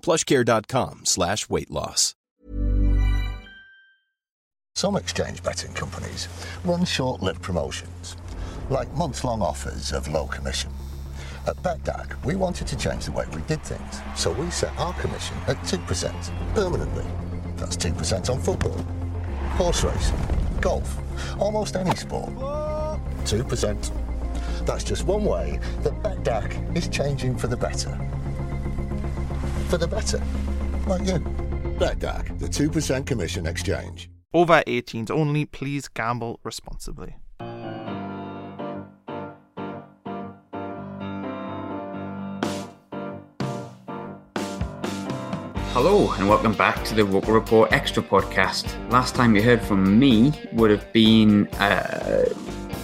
plushcare.com slash weight loss. Some exchange betting companies run short-lived promotions, like months-long offers of low commission. At BETDAQ, we wanted to change the way we did things, so we set our commission at 2% permanently. That's 2% on football, horse racing, golf, almost any sport. 2%. That's just one way that BETDAQ is changing for the better. For the better. Like you. BETDAQ, the 2% commission exchange. Over 18s only, please gamble responsibly. Hello, and welcome back to the Roker Report Extra podcast. Last time you heard from me would have been uh,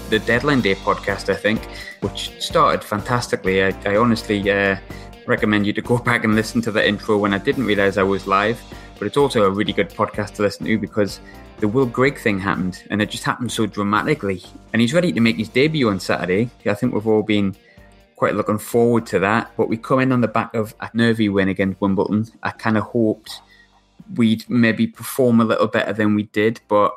the Deadline Day podcast, I think, which started fantastically. I, I honestly uh, recommend you to go back and listen to the intro when I didn't realize I was live. But it's also a really good podcast to listen to because the Will Grigg thing happened, and it just happened so dramatically. And he's ready to make his debut on Saturday. I think we've all been quite looking forward to that. But we come in on the back of a nervy win against Wimbledon. I kind of hoped we'd maybe perform a little better than we did, but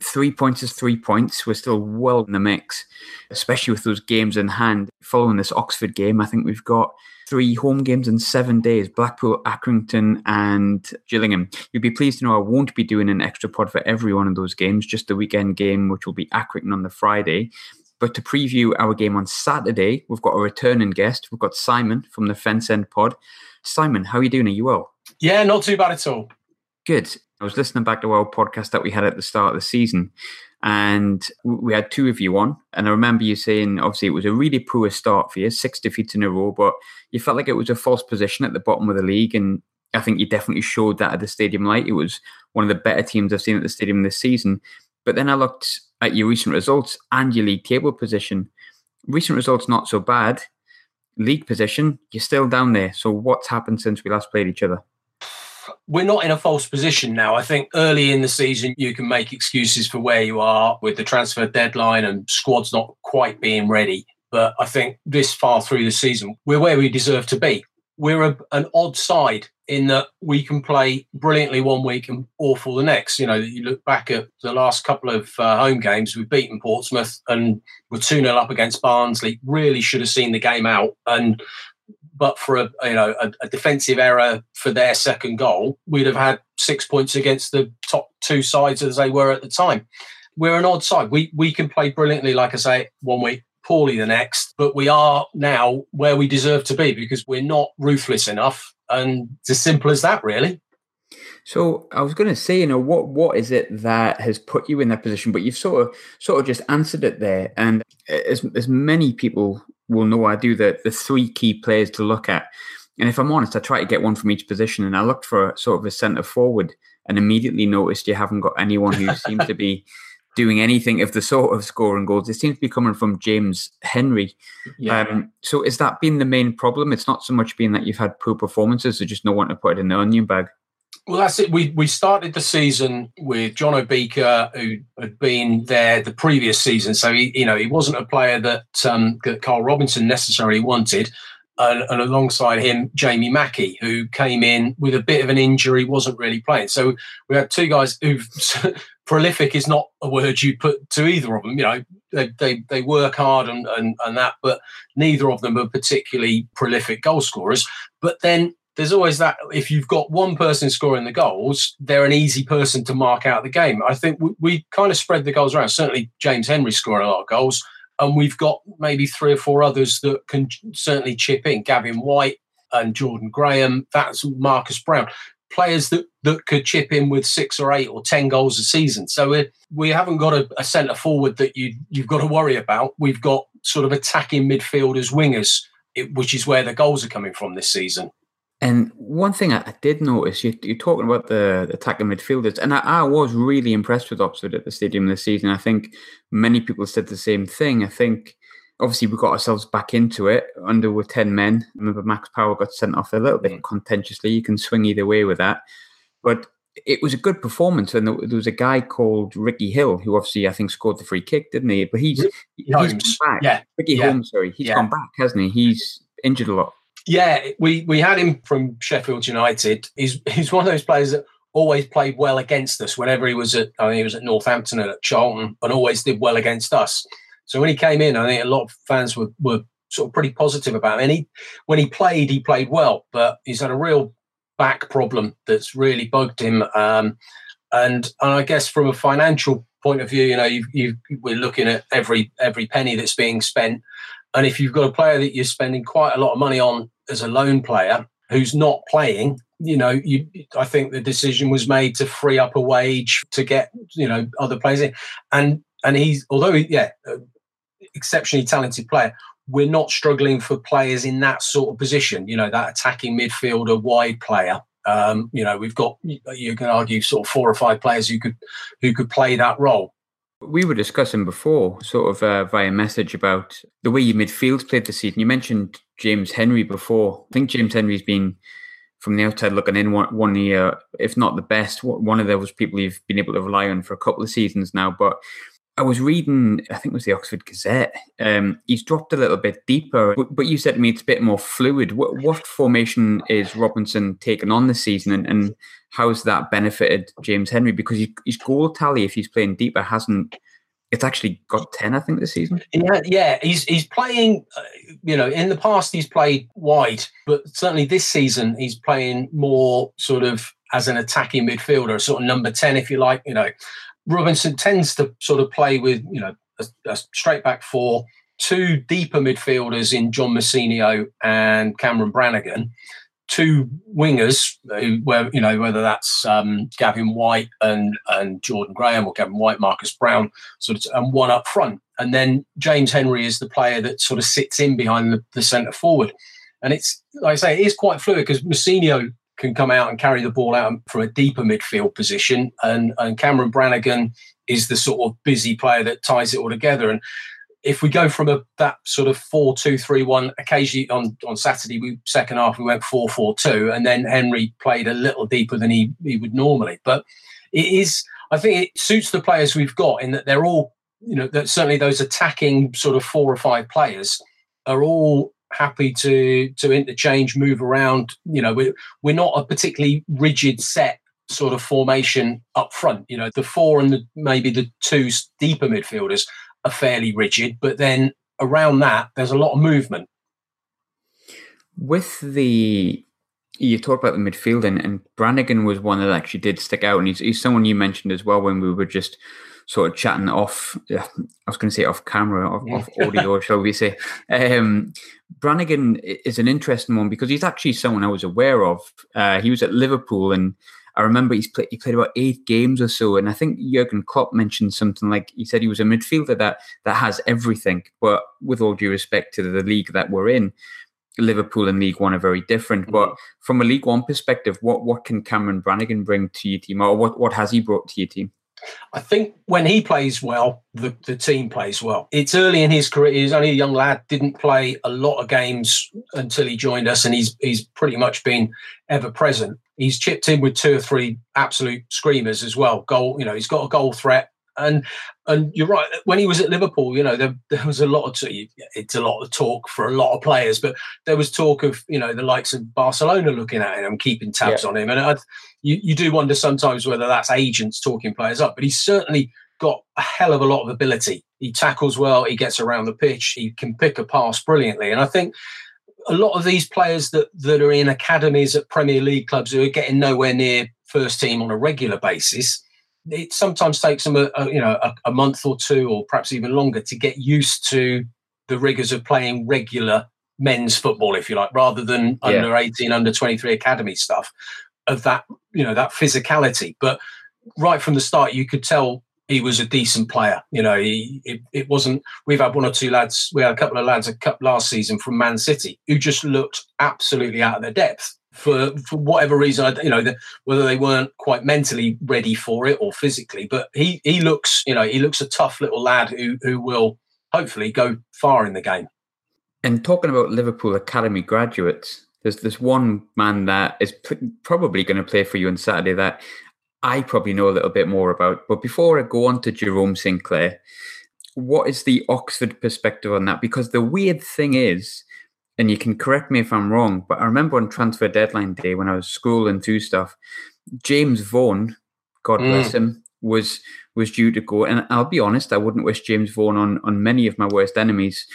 three points is three points. We're still well in the mix, especially with those games in hand. Following this Oxford game, I think we've got three home games in seven days Blackpool, Accrington, and Gillingham. You'll be pleased to know I won't be doing an extra pod for every one of those games, just the weekend game, which will be Accrington on the Friday. But to preview our game on Saturday, we've got a returning guest. We've got Simon from the Fence End Pod. Simon, how are you doing? Are you well? Yeah, not too bad at all. Good. I was listening back to our podcast that we had at the start of the season, and we had two of you on. And I remember you saying, obviously, it was a really poor start for you, six defeats in a row, but you felt like it was a false position at the bottom of the league. And I think you definitely showed that at the Stadium Light. It was one of the better teams I've seen at the stadium this season. But then I looked at your recent results and your league table position. Recent results not so bad. League position, you're still down there. So what's happened since we last played each other? We're not in a false position now. I think early in the season, you can make excuses for where you are with the transfer deadline and squads not quite being ready. But I think this far through the season, we're where we deserve to be. We're a, an odd side in that we can play brilliantly one week and awful the next. You know, you look back at the last couple of uh, home games, we've beaten Portsmouth and we're 2 0 up against Barnsley. Really should have seen the game out. And but for a you know a, a, defensive error for their second goal, we'd have had six points against the top two sides as they were at the time. We're an odd side. We we can play brilliantly, like I say, one week, poorly the next, but we are now where we deserve to be because we're not ruthless enough, and it's as simple as that, really. So I was going to say, you know, what what is it that has put you in that position? But you've sort of sort of just answered it there. And as as many people will know, I do the the three key players to look at. And if I'm honest, I try to get one from each position. And I looked for sort of a centre forward, and immediately noticed you haven't got anyone who seems to be doing anything of the sort of scoring goals. It seems to be coming from James Henry. Yeah. Um, so is that been the main problem? It's not so much being that you've had poor performances, or just no one to put it in the onion bag. Well, that's it. We we started the season with John Obika, who had been there the previous season. So he, you know, he wasn't a player that um, that Karl Robinson necessarily wanted. And, and, alongside him, Jamie Mackie, who came in with a bit of an injury, wasn't really playing. So we had two guys who prolific is not a word you put to either of them. You know, they they, they work hard and, and and that, but neither of them are particularly prolific goal scorers. But then there's always that if you've got one person scoring the goals, they're an easy person to mark out the game. I think we, we kind of spread the goals around. Certainly, James Henry scoring a lot of goals, and we've got maybe three or four others that can certainly chip in. Gavin Whyte and Jordan Graham. That's Marcus Browne, Players that, that could chip in with six or eight or ten goals a season. So we, we haven't got a, a centre forward that you you've got to worry about. We've got sort of attacking midfielders, wingers, which is where the goals are coming from this season. And one thing I, did notice, you, are talking about the, the attacking midfielders, and I, I, was really impressed with Oxford at the stadium this season. I think many people said the same thing. I think obviously we got ourselves back into it under with 10 men. I remember Max Power got sent off a little bit contentiously. You can swing either way with that. But it was a good performance. And there was a guy called Ricky Hill, who obviously I think scored the free kick, didn't he? But he's, he's back. Yeah. Ricky yeah. Holmes, sorry. He's yeah. gone back, hasn't he? He's injured a lot. Yeah, we we had him from Sheffield United. He's he's one of those players that always played well against us. Whenever he was at, I mean, he was at Northampton and at Charlton, and always did well against us. So when he came in, I think a lot of fans were were sort of pretty positive about him. And he, when he played, he played well, but he's had a real back problem that's really bugged him. Um, and, and I guess from a financial point of view, you know, you, you, we're looking at every every penny that's being spent. And if you've got a player that you're spending quite a lot of money on as a loan player who's not playing, you know, you, I think the decision was made to free up a wage to get, you know, other players in. And and he's although he, yeah, exceptionally talented player, we're not struggling for players in that sort of position. You know, that attacking midfielder, wide player. Um, you know, we've got you can argue sort of four or five players who could who could play that role. We were discussing before, sort of uh, via message, about the way your midfield played this season. You mentioned James Henry before. I think James Henry's been, from the outside looking in, one, one year, if not the best, one of those people you've been able to rely on for a couple of seasons now. But I was reading, I think it was the Oxford Gazette. Um, he's dropped a little bit deeper, but, but, you said to me it's a bit more fluid. What, what formation is Robinson taking on this season, and, and how's that benefited James Henry? Because he, his goal tally, if he's playing deeper, hasn't. It's actually got ten, I think, this season. Yeah, yeah, he's he's playing. Uh, you know, in the past he's played wide, but certainly this season he's playing more sort of as an attacking midfielder, sort of number ten, if you like. You know, Robinson tends to sort of play with, you know, a, a straight back four, two deeper midfielders in John Mousinho and Cameron Brannagan, two wingers who, where you know whether that's um, Gavin Whyte and and Jordan Graham or Gavin Whyte, Marcus Browne, sort of, and one up front, and then James Henry is the player that sort of sits in behind the, the centre forward, and it's like I say, it is quite fluid because Mousinho can come out and carry the ball out from a deeper midfield position. And, and Cameron Brannagan is the sort of busy player that ties it all together. And if we go from a that sort of four two three one, occasionally on on Saturday, we second half we went four four two, and then Henry played a little deeper than he he would normally. But it is, I think, it suits the players we've got in that they're all, you know, that certainly those attacking sort of four or five players are all happy to to interchange, move around. You know, we're we're not a particularly rigid set sort of formation up front. You know, the four and the, maybe the two deeper midfielders are fairly rigid, but then around that there's a lot of movement. With the you talked about the midfield and, and Brannagan was one that actually did stick out, and he's, he's someone you mentioned as well when we were just sort of chatting off. I was going to say off camera, off, yeah. off audio, shall we say? Um, Brannagan is an interesting one because he's actually someone I was aware of. Uh, he was at Liverpool, and I remember he's played. He played about eight games or so, and I think Jurgen Klopp mentioned something like he said he was a midfielder that that has everything. But with all due respect to the league that we're in, Liverpool and League One are very different. Mm-hmm. But from a League One perspective, what what can Cameron Brannagan bring to your team, or what what has he brought to your team? I think when he plays well, the, the team plays well. It's early in his career. He's only a young lad, didn't play a lot of games until he joined us, and he's he's pretty much been ever present. He's chipped in with two or three absolute screamers as well. Goal, you know, he's got a goal threat and and you're right. When he was at Liverpool, you know, there, there was a lot of it's a lot of talk for a lot of players, but there was talk of you know the likes of Barcelona looking at him and keeping tabs yeah. on him, and i you you do wonder sometimes whether that's agents talking players up. But he's certainly got a hell of a lot of ability. He tackles well, he gets around the pitch, he can pick a pass brilliantly, and I think a lot of these players that that are in academies at Premier League clubs who are getting nowhere near first team on a regular basis, it sometimes takes them a, a you know a, a, month or two or perhaps even longer to get used to the rigors of playing regular men's football, if you like, rather than yeah. under 18, under 23 academy stuff of that, you know, that physicality. But right from the start, you could tell he was a decent player. You know, he it, it, wasn't. We've had one or two lads. We had a couple of lads a cup last season from Man City who just looked absolutely out of their depth for for whatever reason. You know, the, whether they weren't quite mentally ready for it or physically. But he he looks. You know, he looks a tough little lad who who will hopefully go far in the game. And talking about Liverpool Academy graduates, there's this one man that is probably going to play for you on Saturday that I probably know a little bit more about. But before I go on to Jerome Sinclair, what is the Oxford perspective on that? Because the weird thing is, and you can correct me if I'm wrong, but I remember on transfer deadline day when I was scrolling through stuff, James Vaughan, God mm. bless him, was was due to go. And I'll be honest, I wouldn't wish James Vaughan on on many of my worst enemies.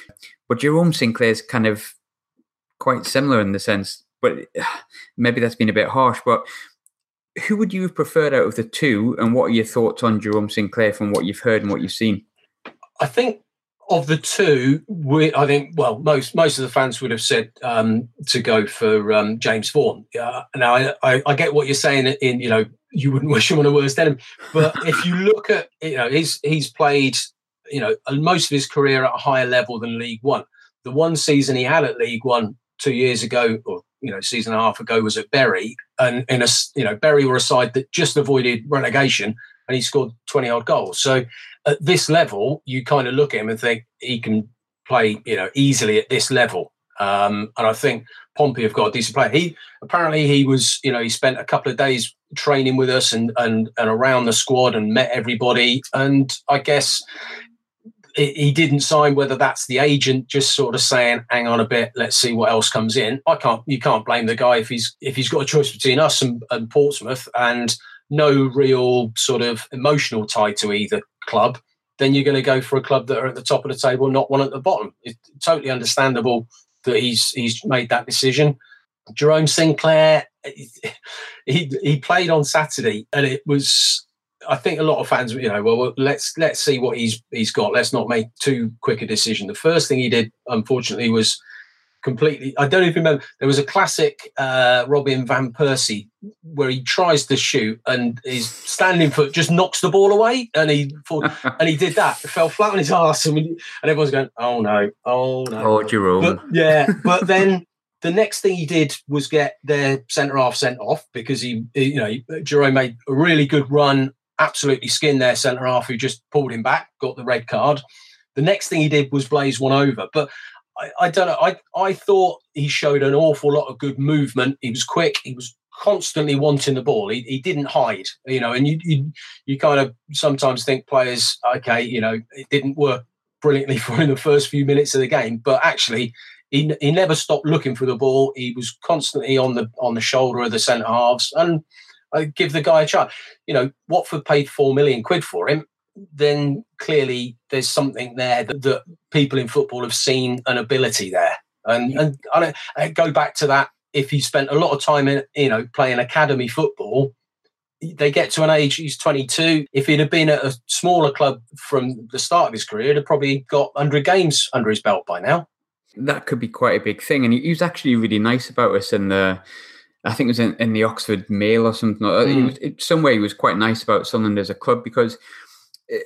But Jerome Sinclair's kind of quite similar in the sense, but maybe that's been a bit harsh. But who would you have preferred out of the two, and what are your thoughts on Jerome Sinclair from what you've heard and what you've seen? I think of the two, we, I think well, most most of the fans would have said um, to go for um, James Vaughan. Uh, now, I, I, I, get what you're saying. In you know, you wouldn't wish him on a worst enemy, but if you look at you know, he's he's played you know most of his career at a higher level than League One. The one season he had at League One two years ago, or you know, season and a half ago, was at Bury, and in a you know Bury were a side that just avoided relegation, and he scored twenty odd goals. So at this level, you kind of look at him and think he can play you know easily at this level. Um, and I think Pompey have got a decent player. He apparently he was you know he spent a couple of days training with us and and and around the squad and met everybody. And I guess he didn't sign. Whether that's the agent just sort of saying, "Hang on a bit, let's see what else comes in." I can't. You can't blame the guy if he's if he's got a choice between us and, and Portsmouth and no real sort of emotional tie to either club. Then you're going to go for a club that are at the top of the table, not one at the bottom. It's totally understandable that he's he's made that decision. Jerome Sinclair, he he played on Saturday, and it was I think a lot of fans, you know, well, let's let's see what he's he's got. Let's not make too quick a decision. The first thing he did, unfortunately, was completely. I don't even remember. There was a classic uh, Robin van Persie where he tries to shoot and his standing foot just knocks the ball away, and he and he did that. It fell flat on his ass, and, and everyone's going, "Oh no, oh no." Oh, Jerome. But, yeah, but then. The next thing he did was get their centre half sent off because he, you know, Jerome made a really good run absolutely skinned their centre half who just pulled him back, got the red card. The next thing he did was blaze one over. But I, I don't know. I, I thought he showed an awful lot of good movement. He was quick. He was constantly wanting the ball. He, he didn't hide, you know, and you, you you kind of sometimes think players, okay, you know, it didn't work brilliantly for in the first few minutes of the game, but actually he, he never stopped looking for the ball. He was constantly on the on the shoulder of the centre halves and I give the guy a chance. You know, Watford paid four million quid for him. Then clearly there's something there that, that people in football have seen an ability there. And and I, I go back to that. If he spent a lot of time in, you know, playing academy football, they get to an age he's 22 if he'd have been at a smaller club from the start of his career he'd have probably got 100 games under his belt by now that could be quite a big thing and he was actually really nice about us in the I think it was in, in the Oxford Mail or something. Mm. It was, it, some way he was quite nice about Sunderland as a club because eh,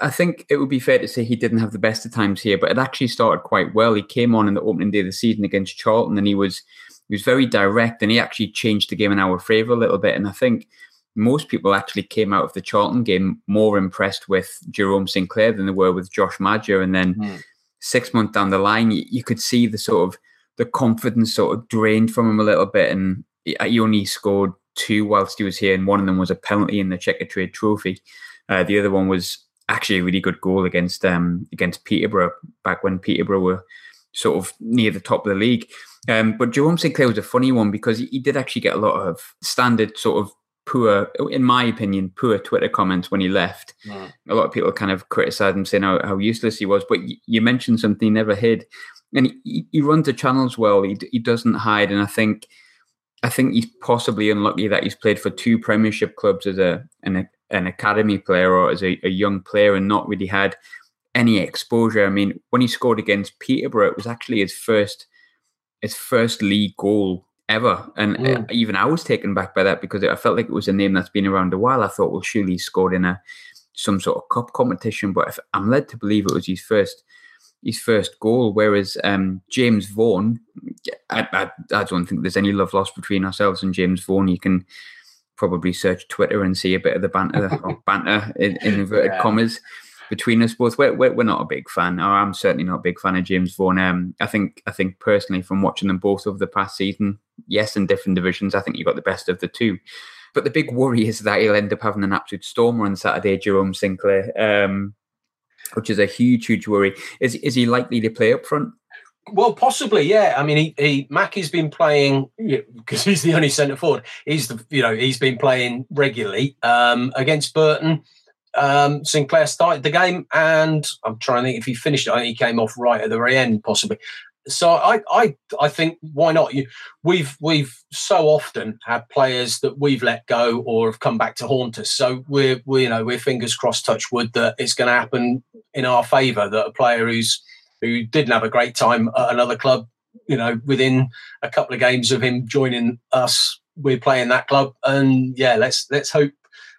I think it would be fair to say he didn't have the best of times here, but it actually started quite well. He came on in the opening day of the season against Charlton, and he was he was very direct, and he actually changed the game in our favour a little bit. And I think most people actually came out of the Charlton game more impressed with Jerome Sinclair than they were with Josh Maja. And then mm. six months down the line, you, you could see the sort of the confidence sort of drained from him a little bit, and he only scored two whilst he was here, and one of them was a penalty in the Checkatrade Trophy. Uh, the other one was actually a really good goal against um, against Peterborough back when Peterborough were sort of near the top of the league. Um, but Jerome Sinclair was a funny one because he, he, did actually get a lot of standard sort of poor, in my opinion, poor Twitter comments when he left. Mm. A lot of people kind of criticised him, saying how, how, useless he was. But you mentioned something he never hid and he, he runs the channels well. He he doesn't hide, and I think I think he's possibly unlucky that he's played for two Premiership clubs as a an, an academy player or as a, a young player and not really had any exposure. I mean, when he scored against Peterborough, it was actually his first his first league goal ever. And mm. even I was taken back by that because I felt like it was a name that's been around a while. I thought, well, surely he scored in a some sort of cup competition, but I'm led to believe it was his first his first goal. Whereas um, James Vaughan, I, I, I, don't think there's any love lost between ourselves and James Vaughan. You can probably search Twitter and see a bit of the banter, or banter in, in inverted yeah. commas between us both. We're, we're, we're, not a big fan, or I'm certainly not a big fan of James Vaughan. Um, I think I think personally, from watching them both over the past season, yes, in different divisions, I think you got the best of the two. But the big worry is that he'll end up having an absolute stormer on Saturday, Jerome Sinclair. Um, which is a huge, huge worry. Is is he likely to play up front? Well, possibly, yeah. I mean, he, he Mackie's been playing because he's the only centre forward. He's the you know he's been playing regularly um, against Burton. Um, Sinclair started the game, and I'm trying to think if he finished it. I think he came off right at the very end, possibly so I, I I think why not? You, we've we've so often had players that we've let go or have come back to haunt us. So we're we you know we're fingers crossed, touch wood, that it's going to happen in our favour. That a player who's who didn't have a great time at another club, you know, within a couple of games of him joining us, we're playing that club, and yeah, let's let's hope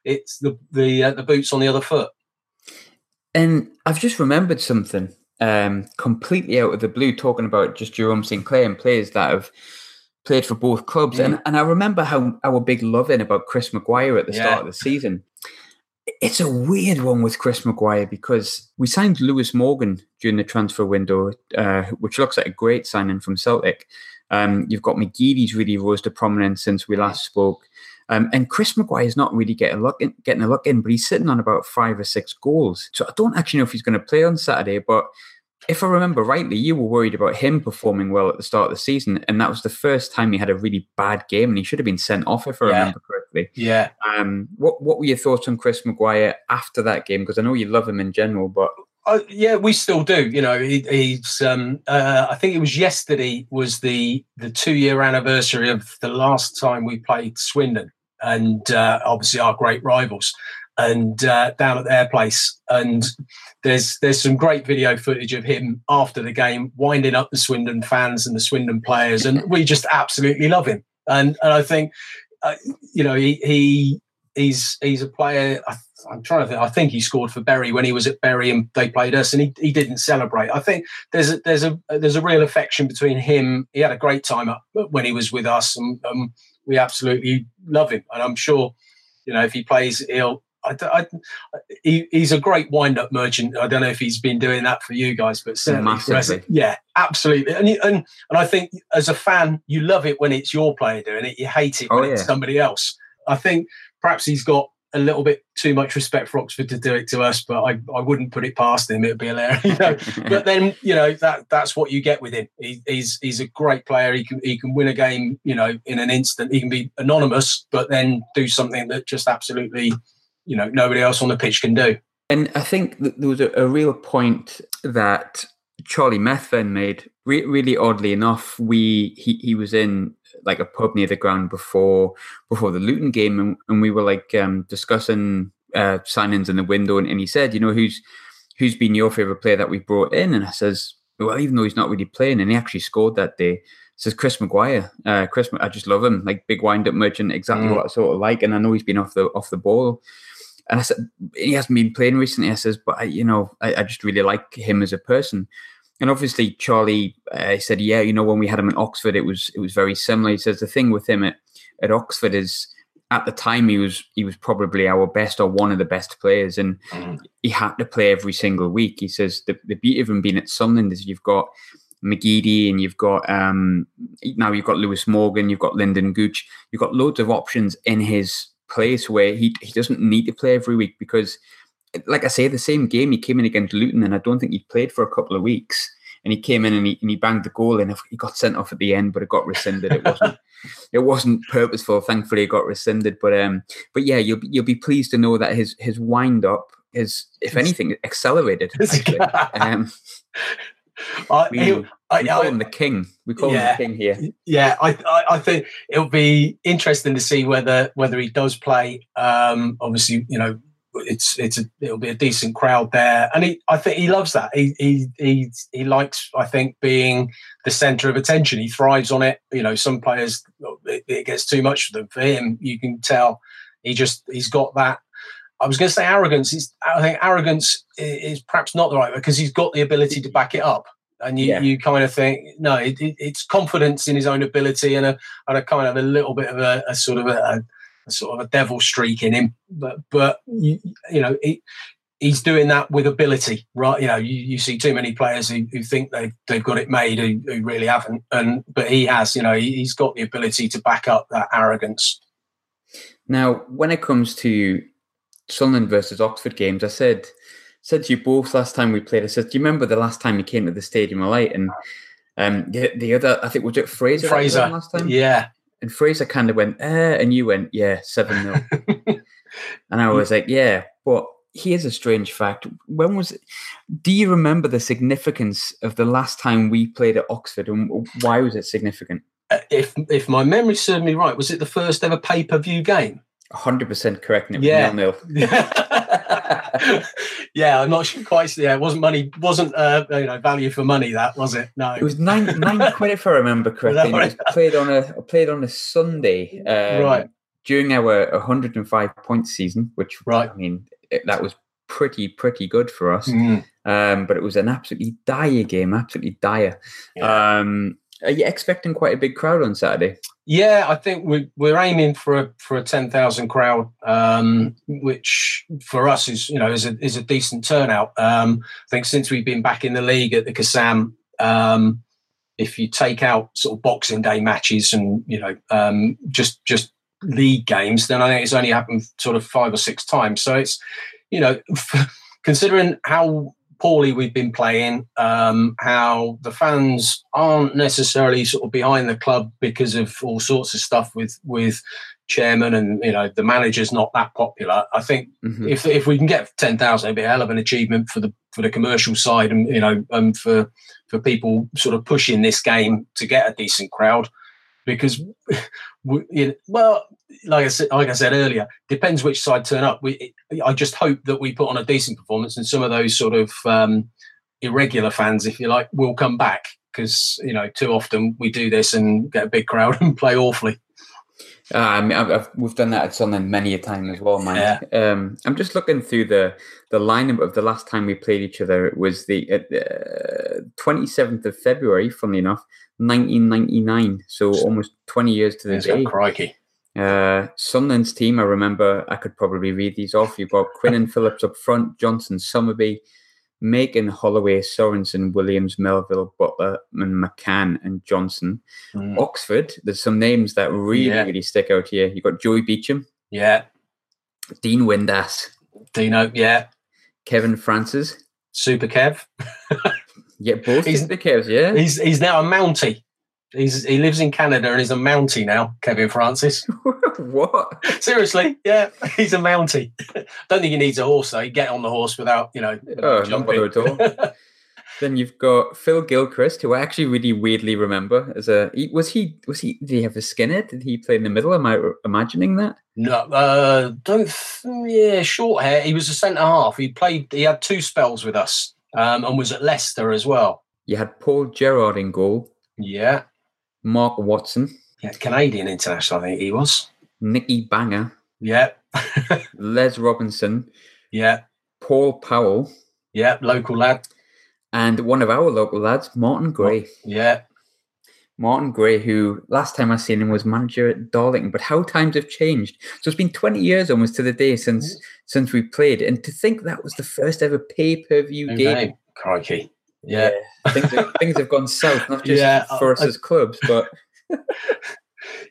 it's the the uh, the boots on the other foot. And I've just remembered something um, completely out of the blue talking about just Jerome Sinclair and players that have played for both clubs. Mm. And and I remember how our big loving about Chris Maguire at the yeah. start of the season. It's a weird one with Chris Maguire because we signed Lewis Morgan during the transfer window, uh, which looks like a great signing from Celtic. Um, you've got McGeady's really rose to prominence since we last spoke. Um, and Chris Maguire is not really getting a look in, getting a look in, but he's sitting on about five or six goals. So I don't actually know if he's going to play on Saturday. But if I remember rightly, you were worried about him performing well at the start of the season, and that was the first time he had a really bad game, and he should have been sent off if I yeah. remember correctly. Yeah. Um. What What were your thoughts on Chris Maguire after that game? Because I know you love him in general, but uh, yeah, we still do. You know, he, he's. Um, uh, I think it was yesterday was the the two year anniversary of the last time we played Swindon, and uh, obviously our great rivals, and uh, down at their place. And there's there's some great video footage of him after the game winding up the Swindon fans and the Swindon players, and we just absolutely love him. And and I think, uh, you know, he he he's he's a player. I, am trying to think. I think he scored for Bury when he was at Bury and they played us, and he, he didn't celebrate. I think there's a, there's a there's a real affection between him. He had a great time when he was with us, and um, we absolutely love him. And I'm sure, you know, if he plays, he'll. I, I, he, he's a great wind-up merchant. I don't know if he's been doing that for you guys, but certainly, yeah, absolutely. And, and and I think as a fan, you love it when it's your player doing it. You hate it oh, when oh, it's somebody else. I think perhaps he's got a little bit too much respect for Oxford to do it to us, but I, I wouldn't put it past him. It'd be hilarious. You know? but then you know that that's what you get with him. He, he's he's a great player. He can he can win a game. You know, in an instant. He can be anonymous, but then do something that just absolutely, you know, nobody else on the pitch can do. And I think there was a, a real point that Charlie Methven made. Re- really oddly enough, we he he was in like a pub near the ground before before the Luton game, and, and we were like um, discussing uh, signings in the window, and, and he said, you know, who's who's been your favorite player that we brought in? And I says, well, even though he's not really playing, and he actually scored that day. Says Chris Maguire. Uh, Chris, I just love him. Like big wind-up merchant, exactly mm. what I sort of like. And I know he's been off the off the ball. And I said he hasn't been playing recently. I says, but I, you know, I, I just really like him as a person. And obviously, Charlie uh, said, "Yeah, you know, when we had him in Oxford, it was it was very similar." He says the thing with him at, at Oxford is at the time he was he was probably our best or one of the best players, and mm. he had to play every single week. He says the, the beauty of him being at Sunderland is you've got McGeady and you've got um, now you've got Lewis Morgan, you've got Lynden Gooch, you've got loads of options in his place where he he doesn't need to play every week because like I say, the same game he came in against Luton, and I don't think he played for a couple of weeks. And he came in and he, and he banged the goal, and he got sent off at the end, but it got rescinded. It wasn't it wasn't purposeful. Thankfully, it got rescinded. But um, but yeah, you'll you'll be pleased to know that his his wind up is, if anything, accelerated. um, I, We, he'll- we call I- him the king. We call Yeah. him the king here. yeah, I, I, I think it'll be interesting to see whether whether he does play. Um, obviously, you know, it's it's a, it'll be a decent crowd there, and he I think he loves that. He he he he likes I think being the centre of attention. He thrives on it. You know, some players it, it gets too much for them. For him, you can tell he just he's got that. I was going to say arrogance. He's, I think arrogance is perhaps not the right word because he's got the ability to back it up, and you, Yeah. you kind of think no, it, it, it's confidence in his own ability and a and a kind of a little bit of a, a sort of a, a sort of a devil streak in him. But but you, you know he, he's doing that with ability, right? You know you, you see too many players who, who think they've they've got it made who, who really haven't, and but he has. You know he, he's got the ability to back up that arrogance. Now, when it comes to Sunderland versus Oxford games, I said said to you both last time we played. I said, "Do you remember the last time you came to the Stadium of Light?" And um, the, the other, I think was it Fraser. Fraser, last time. yeah, And Fraser kind of went, eh, and you went, yeah, 7 0. and I was like, yeah, but here's a strange fact. When was it? Do you remember the significance of the last time we played at Oxford and why was it significant? Uh, if if my memory serves me right, was it the first ever pay per view game? 100% correct. And it Yeah. nil nil. yeah, I'm not sure quite. Yeah, it wasn't money. Wasn't uh, you know value for money? That was it. No, It was nine nine quid if I remember correctly. and It was played on a played on a Sunday, um, Right. During our 105 point season, which Right. I mean it, that was pretty pretty good for us. Mm. Um, but it was an absolutely dire game, absolutely dire. Um, are you expecting quite a big crowd on Saturday? Yeah, I think we, we're aiming for a for a ten thousand crowd, um, which for us is you know is a is a decent turnout. Um, I think since we've been back in the league at the Kassam, um, if you take out sort of Boxing Day matches and you know um, just just league games, then I think it's only happened sort of five or six times. So it's you know considering how poorly we've been playing, um, how the fans aren't necessarily sort of behind the club because of all sorts of stuff with with chairman and you know the manager's not that popular. I think Mhm. if if we can get ten thousand, it'd be a hell of an achievement for the for the commercial side and you know um, for for people sort of pushing this game to get a decent crowd because we, well like I said like I said earlier depends which side turn up we I just hope that we put on a decent performance and some of those sort of um, irregular fans if you like will come back because you know too often we do this and get a big crowd and play awfully Uh, I mean, I've, I've, we've done that at Sunderland many a time as well, man. Um, I'm just looking through the the lineup of the last time we played each other. It was the uh, 27th of February, funnily enough, 1999. So almost 20 years to the There's day. crikey Uh, Sunderland's team, I remember, I could probably read these off. You've got Quinn and Phillips up front, Johnson, Summerbee, Makin, Holloway, Sorensen, Williams, Melville, Butler, and McCann and Johnson. Mm. Oxford, there's some names that really, Yeah. really stick out here. You've got Joey Beauchamp, yeah Dean Windass, Dino yeah Kevin Francis. Super Kev Yeah, both He's- the Cavs, yeah. He's he's now a Mountie. He's he lives in Canada and he's a Mountie now, Kevin Francis. what? Seriously, yeah, he's a Mountie. Don't think he needs a horse though. He get on the horse without you know. Oh, not at all. Then you've got Phil Gilchrist, who I actually really weirdly remember as a. He, was he? Was he? Did he have a skinhead? Did he play in the middle? Am I imagining that? no, uh, don't. Yeah, short hair. He was a centre half. He played. He had two spells with us, um, and was at Leicester as well. You had Paul Gerrard in goal, Yeah, Mark Watson, yeah, Canadian international. I think he was. Nicky Banger, Yeah, Les Robinson, yeah, Paul Powell, yeah. Local lad. and one of our local lads, Martin Gray. Yeah, Martin Gray, who last time I seen him was manager at Darlington, but how times have changed. So it's been 20 years almost to the day since since we played. And to think that was the first ever pay-per-view New game. name. Crikey. Yeah. things, have, things have gone south, not just Yeah, for us I- as clubs, but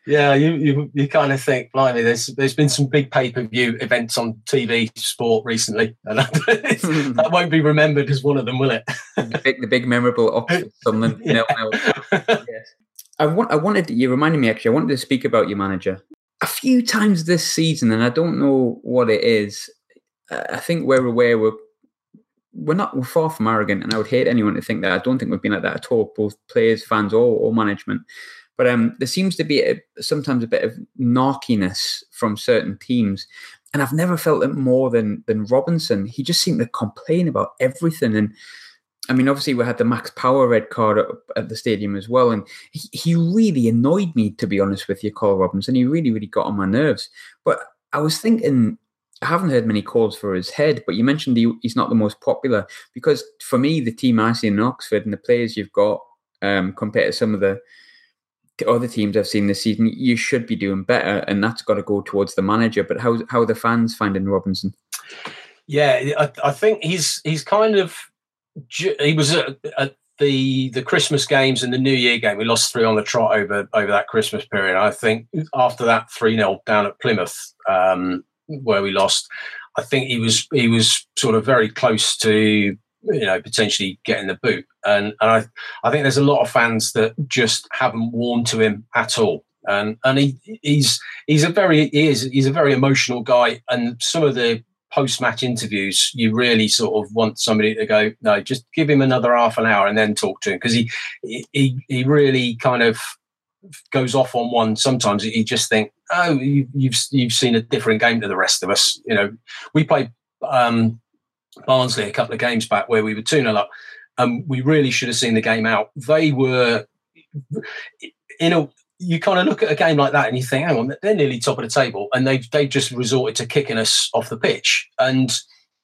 Yeah, you you, you kind of think, blimey, there's there's been some big pay per view events on TV sport recently, and it's- that won't be remembered as one of them, will it? the big, the big memorable Sunderland Yeah. nil nil. Yes. I want. I wanted. You reminded me actually. I wanted to speak about your manager a few times this season, and I don't know what it is. Uh, I think we're aware we're we're not we're far from arrogant, and I would hate anyone to think that. I don't think we've been like that at all, both players, fans, or, or management. But um, there seems to be a, sometimes a bit of narkiness from certain teams, and I've never felt it more than than Robinson. He just seemed to complain about everything, and I mean, obviously we had the Max Power red card at, at the stadium as well, and he, he really annoyed me to be honest with you, Karl Robinson. He really, really got on my nerves. But I was thinking I haven't heard many calls for his head, but you mentioned he, he's not the most popular because for me, the team I see in Oxford and the players you've got um, compared to some of the other teams I've seen this season, you should be doing better, and that's got to go towards the manager. But how how are the fans finding Robinson? Yeah, I, I think he's he's kind of he was at, at, the the Christmas games and the New Year game. We lost three on the trot over over that Christmas period. I think after that three 0 down at Plymouth. Um, where we lost, I think he was he was sort of very close to you know potentially getting the boot, and and I I think there's a lot of fans that just haven't warmed to him at all, and and he he's he's a very he is he's a very emotional guy, and some of the post match interviews, you really sort of want somebody to go, no, just give him another half an hour and then talk to him. Because he he he really kind of goes off on one, sometimes you just think, oh, you, you've, you've seen a different game to the rest of us. You know, we played um, Barnsley a couple of games back where we were 2 0 up, and we really should have seen the game out. They were, you know, you kind of look at a game like that and you think, hang on, they're nearly top of the table, and they've they've just resorted to kicking us off the pitch. And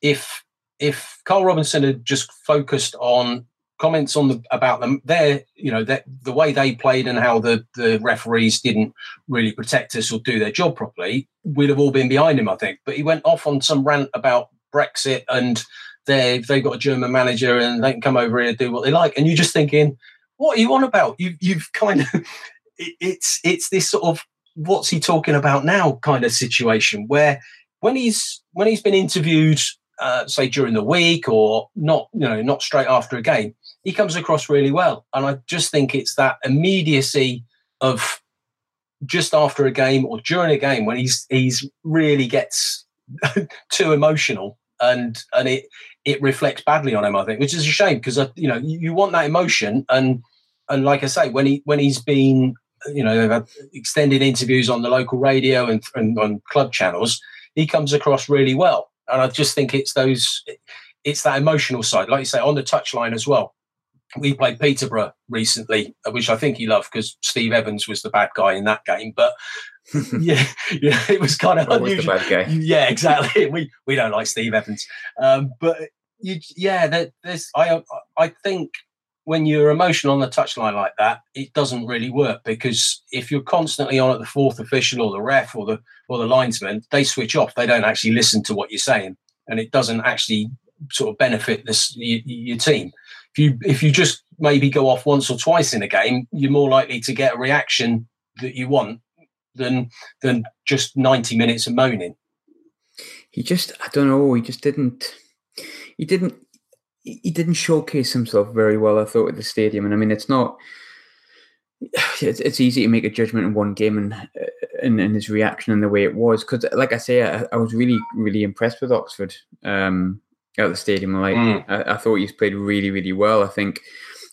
if if Karl Robinson had just focused on comments on the about them their you know that the way they played and how the the referees didn't really protect us or do their job properly we'd have all been behind him i think but he went off on some rant about brexit and they they've got a german manager and they can come over here and do what they like and you're just thinking what are you on about you you've kind of it's it's this sort of what's he talking about now kind of situation where when he's when he's been interviewed uh, say during the week or not you know not straight after a game he comes across really well. And I just think it's that immediacy of just after a game or during a game when he's he's really gets too emotional and and it it reflects badly on him. I think, which is a shame because uh, you know you, you want that emotion and and like I say, when he when he's been you know extended interviews on the local radio and, and on club channels, he comes across really well. And I just think it's those it's that emotional side, like you say, on the touchline as well we played Peterborough recently, uh, which I think he loved because Steve Evans was the bad guy in that game. But yeah, yeah, it was kind of unusual. The bad guy. Yeah, exactly. we we don't like Steve Evans, um, but you, yeah, there, there's I I think when you're emotional on the touchline like that, it doesn't really work because if you're constantly on at the fourth official or the ref or the or the linesman, they switch off. They don't actually listen to what you're saying, and it doesn't actually sort of benefit this your, your team if you if you just maybe go off once or twice in a game, you're more likely to get a reaction that you want than than just 90 minutes of moaning. He just I don't know, he just didn't he didn't he didn't showcase himself very well, I thought, at the stadium. And I mean it's not it's, it's easy to make a judgment in one game and and, and his reaction and the way it was because like I say I, I was really really impressed with Oxford um at the stadium. Like mm. I, I, thought he's played really, really well. I think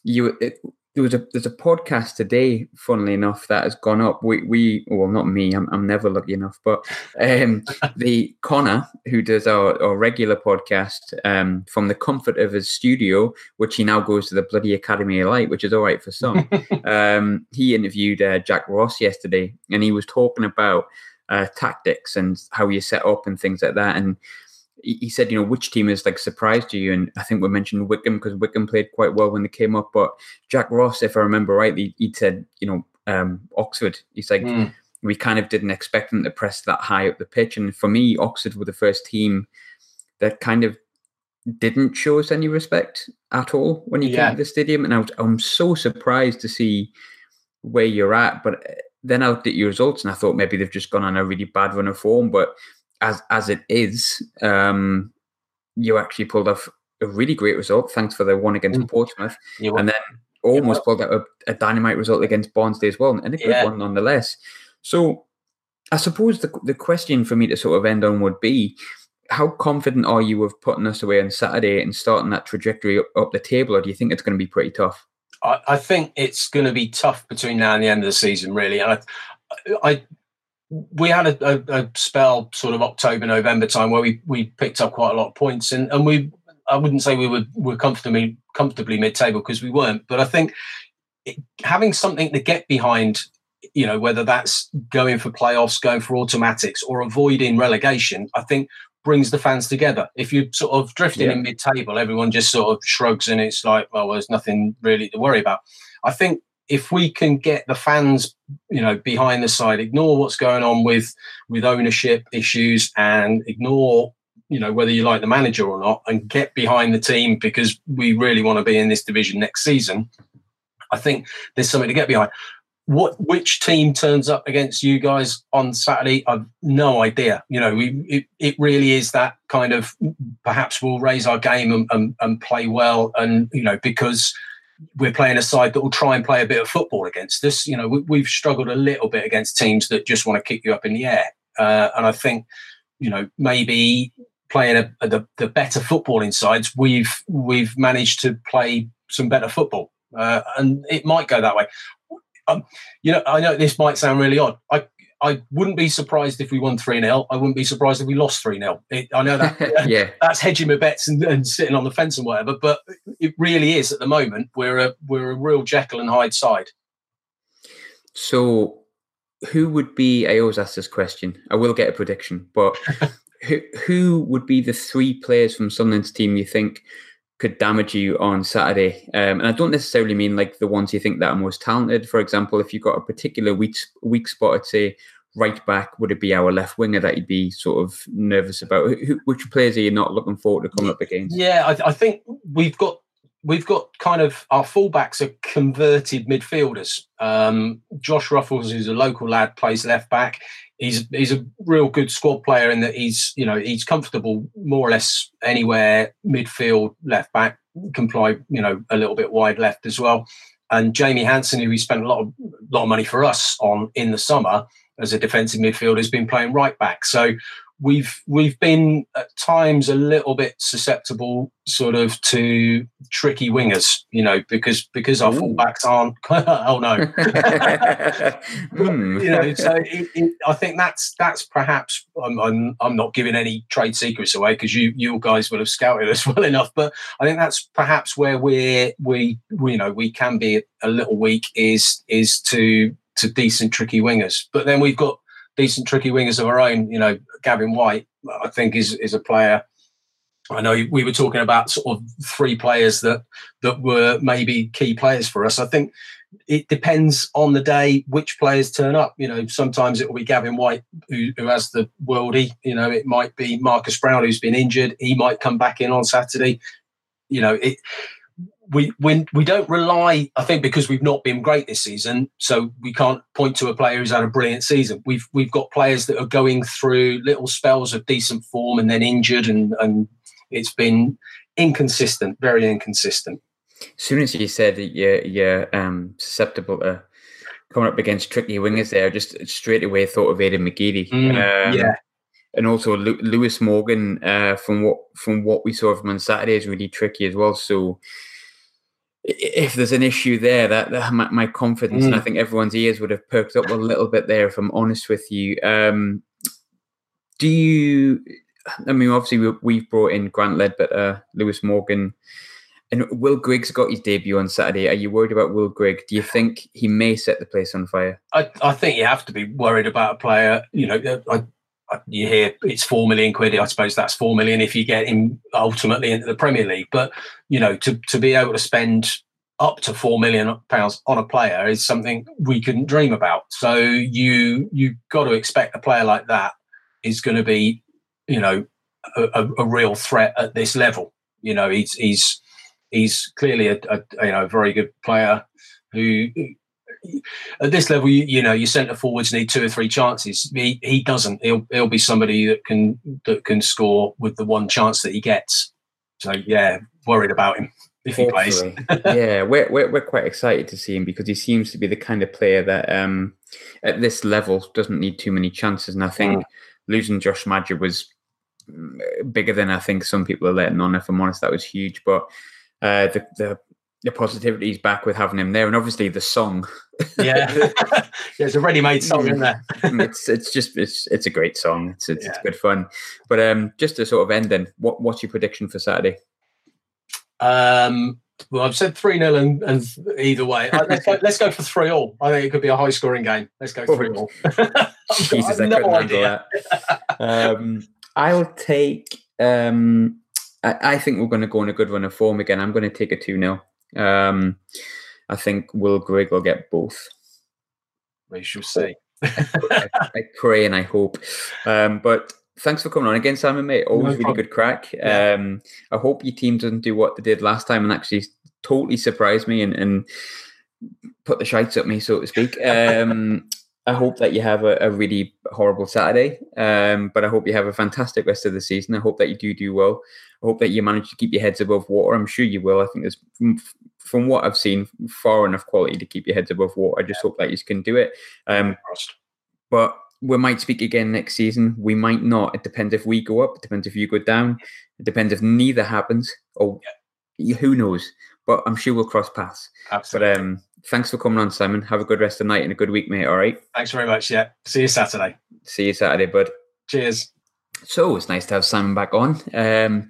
you it, there was a there's a podcast today, funnily enough, that has gone up. We we well not me, I'm I'm never lucky enough, but um the Connor who does our, our regular podcast um from the comfort of his studio, which he now goes to the bloody Academy of Light, which is all right for some. um he interviewed uh, Jack Ross yesterday and he was talking about uh, tactics and how you set up and things like that. And he said, you know, which team has like surprised to you? And I think we mentioned Wycombe because Wycombe played quite well when they came up. But Jack Ross, if I remember right, he said, you know, um, Oxford. He's like, mm. we kind of didn't expect them to press that high up the pitch. And for me, Oxford were the first team that kind of didn't show us any respect at all when you yeah. came to the stadium. And I was, I'm so surprised to see where you're at. But then I looked at your results and I thought maybe they've just gone on a really bad run of form. But as as it is, um, you actually pulled off a really great result. Thanks for the one against mm. Portsmouth, and then almost pulled out a, a, dynamite result against Barnsley as well, and a good yeah. one nonetheless. So, I suppose the the question for me to sort of end on would be, how confident are you of putting us away on Saturday and starting that trajectory up, up the table, or do you think it's going to be pretty tough? I, I think it's going to be tough between now and the end of the season, really. And I, I we had a, a, a, spell sort of October, November time where we we picked up quite a lot of points, and and we I wouldn't say we were were comfortably comfortably mid table because we weren't, but I think it, having something to get behind, you know, whether that's going for playoffs, going for automatics, or avoiding relegation, I think brings the fans together. If you're sort of drifting yeah. in mid table, everyone just sort of shrugs and it's like, well, there's nothing really to worry about. I think if we can get the fans, you know, behind the side, ignore what's going on with with ownership issues and ignore, you know, whether you like the manager or not, and get behind the team because we really want to be in this division next season. I think there's something to get behind. What which team turns up against you guys on Saturday? I've no idea. You know, we it, it really is that kind of perhaps we'll raise our game and, and, and play well, and you know because we're playing a side that will try and play a bit of football against us. You know, we, have struggled a little bit against teams that just want to kick you up in the air. Uh, and I think, you know, maybe playing a, a, the, the better footballing sides, we've we've managed to play some better football, uh, and it might go that way. Um, you know, I know this might sound really odd. I I wouldn't be surprised if we won 3 0. I wouldn't be surprised if we lost 3 0. I know that yeah. that's hedging my bets and, and, sitting on the fence and whatever, but it really is at the moment. We're a, we're a real Jekyll and Hyde side. So, who would be? I always ask this question. I will get a prediction, but who, who would be the three players from Sunderland's team you think could damage you on Saturday. Um, and I don't necessarily mean like the ones you think that are most talented. For example, if you've got a particular weak weak spot, I'd say right back, would it be our left winger that you'd be sort of nervous about? Who, which players are you not looking forward to coming up against? Yeah, I, I think we've got we've got kind of our fullbacks are converted midfielders. Um, Josh Ruffels, who's a local lad, plays left back. He's he's a real good squad player in that he's you know he's comfortable more or less anywhere midfield left back can play you know a little bit wide left as well. And Jamie Hanson, who we spent a lot of lot of money for us on in the summer, as a defensive midfielder has been playing right back. So we've we've been at times a little bit susceptible sort of to tricky wingers you know because because our Ooh. fullbacks aren't oh no mm. you know so it, it, i think that's that's perhaps I'm, I'm i'm not giving any trade secrets away because you you guys will have scouted us well enough but i think that's perhaps where we're we, we you know we can be a little weak is is to to decent tricky wingers. But then we've got decent tricky wingers of our own. You know, Gavin Whyte, I think, is is a player. I know we were talking about sort of three players that that were maybe key players for us. I think it depends on the day which players turn up. You know, sometimes it will be Gavin Whyte who, who has the worldie. You know, it might be Marcus Browne who's been injured. He might come back in on Saturday. You know, it we when we don't rely, I think, because we've not been great this season, so we can't point to a player who's had a brilliant season. We've we've got players that are going through little spells of decent form and then injured, and and it's been inconsistent, very inconsistent. As soon as you said that you're you're um, susceptible to coming up against tricky wingers, there, I just straight away thought of Aidan McGeady. Mm, um, yeah. And also Lewis Morgan, uh, from what from what we saw from on Saturday, is really tricky as well. So if there's an issue there, that, that my, my, confidence, mm. and I mm. think everyone's ears would have perked up a little bit there. If I'm honest with you, um, do you? I mean, obviously we, have brought in Grant Leadbitter, Lewis Morgan, and Will Griggs got his debut on Saturday. Are you worried about Will Grigg? Do you think he may set the place on fire? I, I think you have to be worried about a player. You know, I, Uh, you hear it's four million quid. I suppose that's four million if you get him ultimately into the Premier League. But you know, to to be able to spend up to four million pounds on a player is something we couldn't dream about. So you you've got to expect a player like that is going to be, you know, a, a, real threat at this level. You know, he's he's he's clearly a, a you know very good player who at this level, you, you, know, your centre forwards need two or three chances. He he doesn't. He'll he'll be somebody that can that can score with the one chance that he gets. So yeah, worried about him if he plays. yeah, we're, we're we're quite excited to see him because he seems to be the kind of player that um at this level doesn't need too many chances. And I think mm. losing Josh Maja was bigger than I think some people are letting on. If I'm honest, that was huge. But uh, the the the positivity is back with having him there, and obviously the song. yeah, there's a ready-made song in there. it's it's just it's it's a great song. It's it's, yeah. it's good fun. But um, just to sort of end, then, what what's your prediction for Saturday? Um, well, I've said three 0 and, and, either way, let's go, let's go for three all. I think it could be a high scoring game. Let's go three all. Jesus, I have no idea. um, I'll take. Um, I, I, think we're going to go on a good run of form again. I'm going to take a two 0 um, I think Will Grigg will get both. We shall see. I, I, pray and I hope. Um, but thanks for coming on again, Simon, mate. Always no really good crack. Yeah. Um, I hope your team doesn't do what they did last time and actually totally surprise me and, and put the shites at me, so to speak. Um, I hope that you have a, a really horrible Saturday, um, but I hope you have a fantastic rest of the season. I hope that you do do well. I hope that you manage to keep your heads above water. I'm sure you will. I think there's, from, from what I've seen, far enough quality to keep your heads above water. I just hope that you can do it. Um, but we might speak again next season. We might not. It depends if we go up. It depends if you go down. It depends if neither happens. Or yeah. who knows? But I'm sure we'll cross paths. Absolutely. But um, thanks for coming on, Simon. Have a good rest of the night and a good week, mate. All right. Thanks very much. Yeah. See you Saturday. See you Saturday, bud. Cheers. So it's nice to have Simon back on. Um,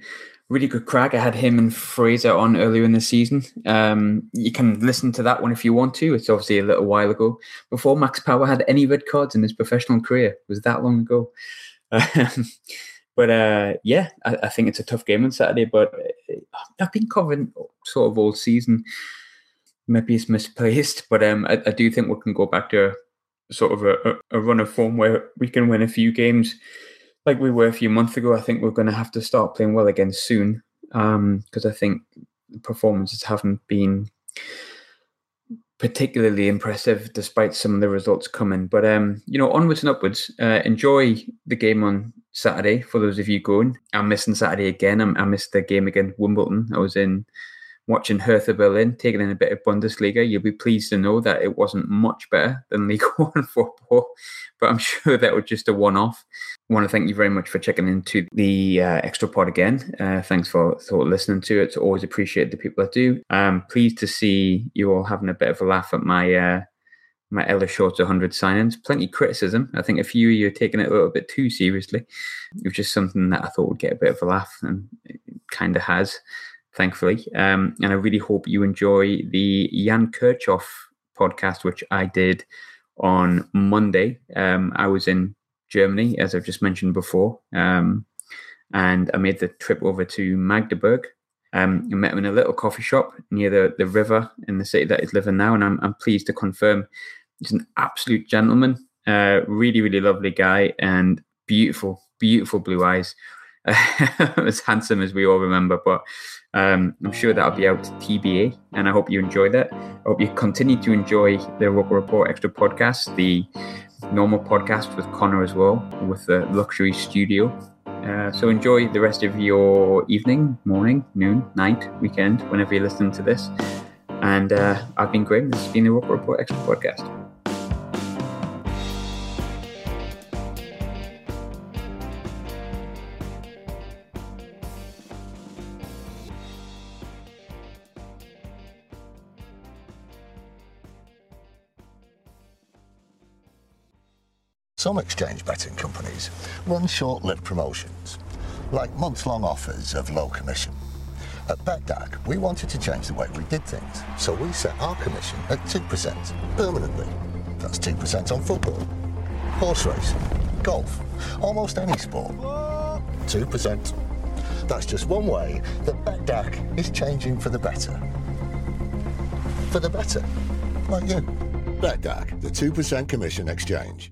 really good crack. I had him and Fraser on earlier in the season. Um, you can listen to that one if you want to. It's obviously a little while ago. Before Max Power had any red cards in his professional career. It was that long ago. Um, but uh, yeah, I, I, think it's a tough game on Saturday. But uh, I've been covering sort of all season. Maybe it's misplaced, but um, I, I, do think we can go back to sort of a, a run of form where we can win a few games like we were a few months ago. I think we're going to have to start playing well again soon because um, I think performances haven't been particularly impressive despite some of the results coming. But um, you know, onwards and upwards. Uh, enjoy the game on Saturday for those of you going. I'm missing Saturday again. I'm, I missed the game against Wimbledon. I was in watching Hertha Berlin taking in a bit of Bundesliga. You'll be pleased to know that it wasn't much better than League One football, but I'm sure that was just a one-off. I want to thank you very much for checking into the uh, extra pod again. Uh, thanks for, for listening to it. Always appreciate the people that do. I'm pleased to see you all having a bit of a laugh at my uh, my Ellis Shorts 100 signings. Plenty criticism. I think a few of you are taking it a little bit too seriously. It was just something that I thought would get a bit of a laugh, and it kind of has thankfully. Um, and I really hope you enjoy the Jan Kirchhoff podcast, which I did on Monday. Um, I was in Germany, as I've just mentioned before, um, and I made the trip over to Magdeburg. Um, I met him in a little coffee shop near the, the river in the city that he's living now, and I'm, I'm pleased to confirm he's an absolute gentleman, uh, really, really lovely guy, and beautiful, beautiful blue eyes. as handsome as we all remember, but um, I'm sure that'll be out TBA, and I hope you enjoy it. I hope you continue to enjoy the Roker Report Extra podcast, the normal podcast with Connor as well, with the luxury studio. Uh, so enjoy the rest of your evening, morning, noon, night, weekend, whenever you're listening to this. And uh, I've been Graham. This has been the Roker Report Extra podcast. Some exchange betting companies run short-lived promotions, like month-long offers of low commission. At Betdaq, we wanted to change the way we did things, so we set our commission at 2% permanently. That's 2% on football, horse racing, golf, almost any sport. 2%. That's just one way that Betdaq is changing for the better. For the better, like you. Betdaq, the 2% commission exchange.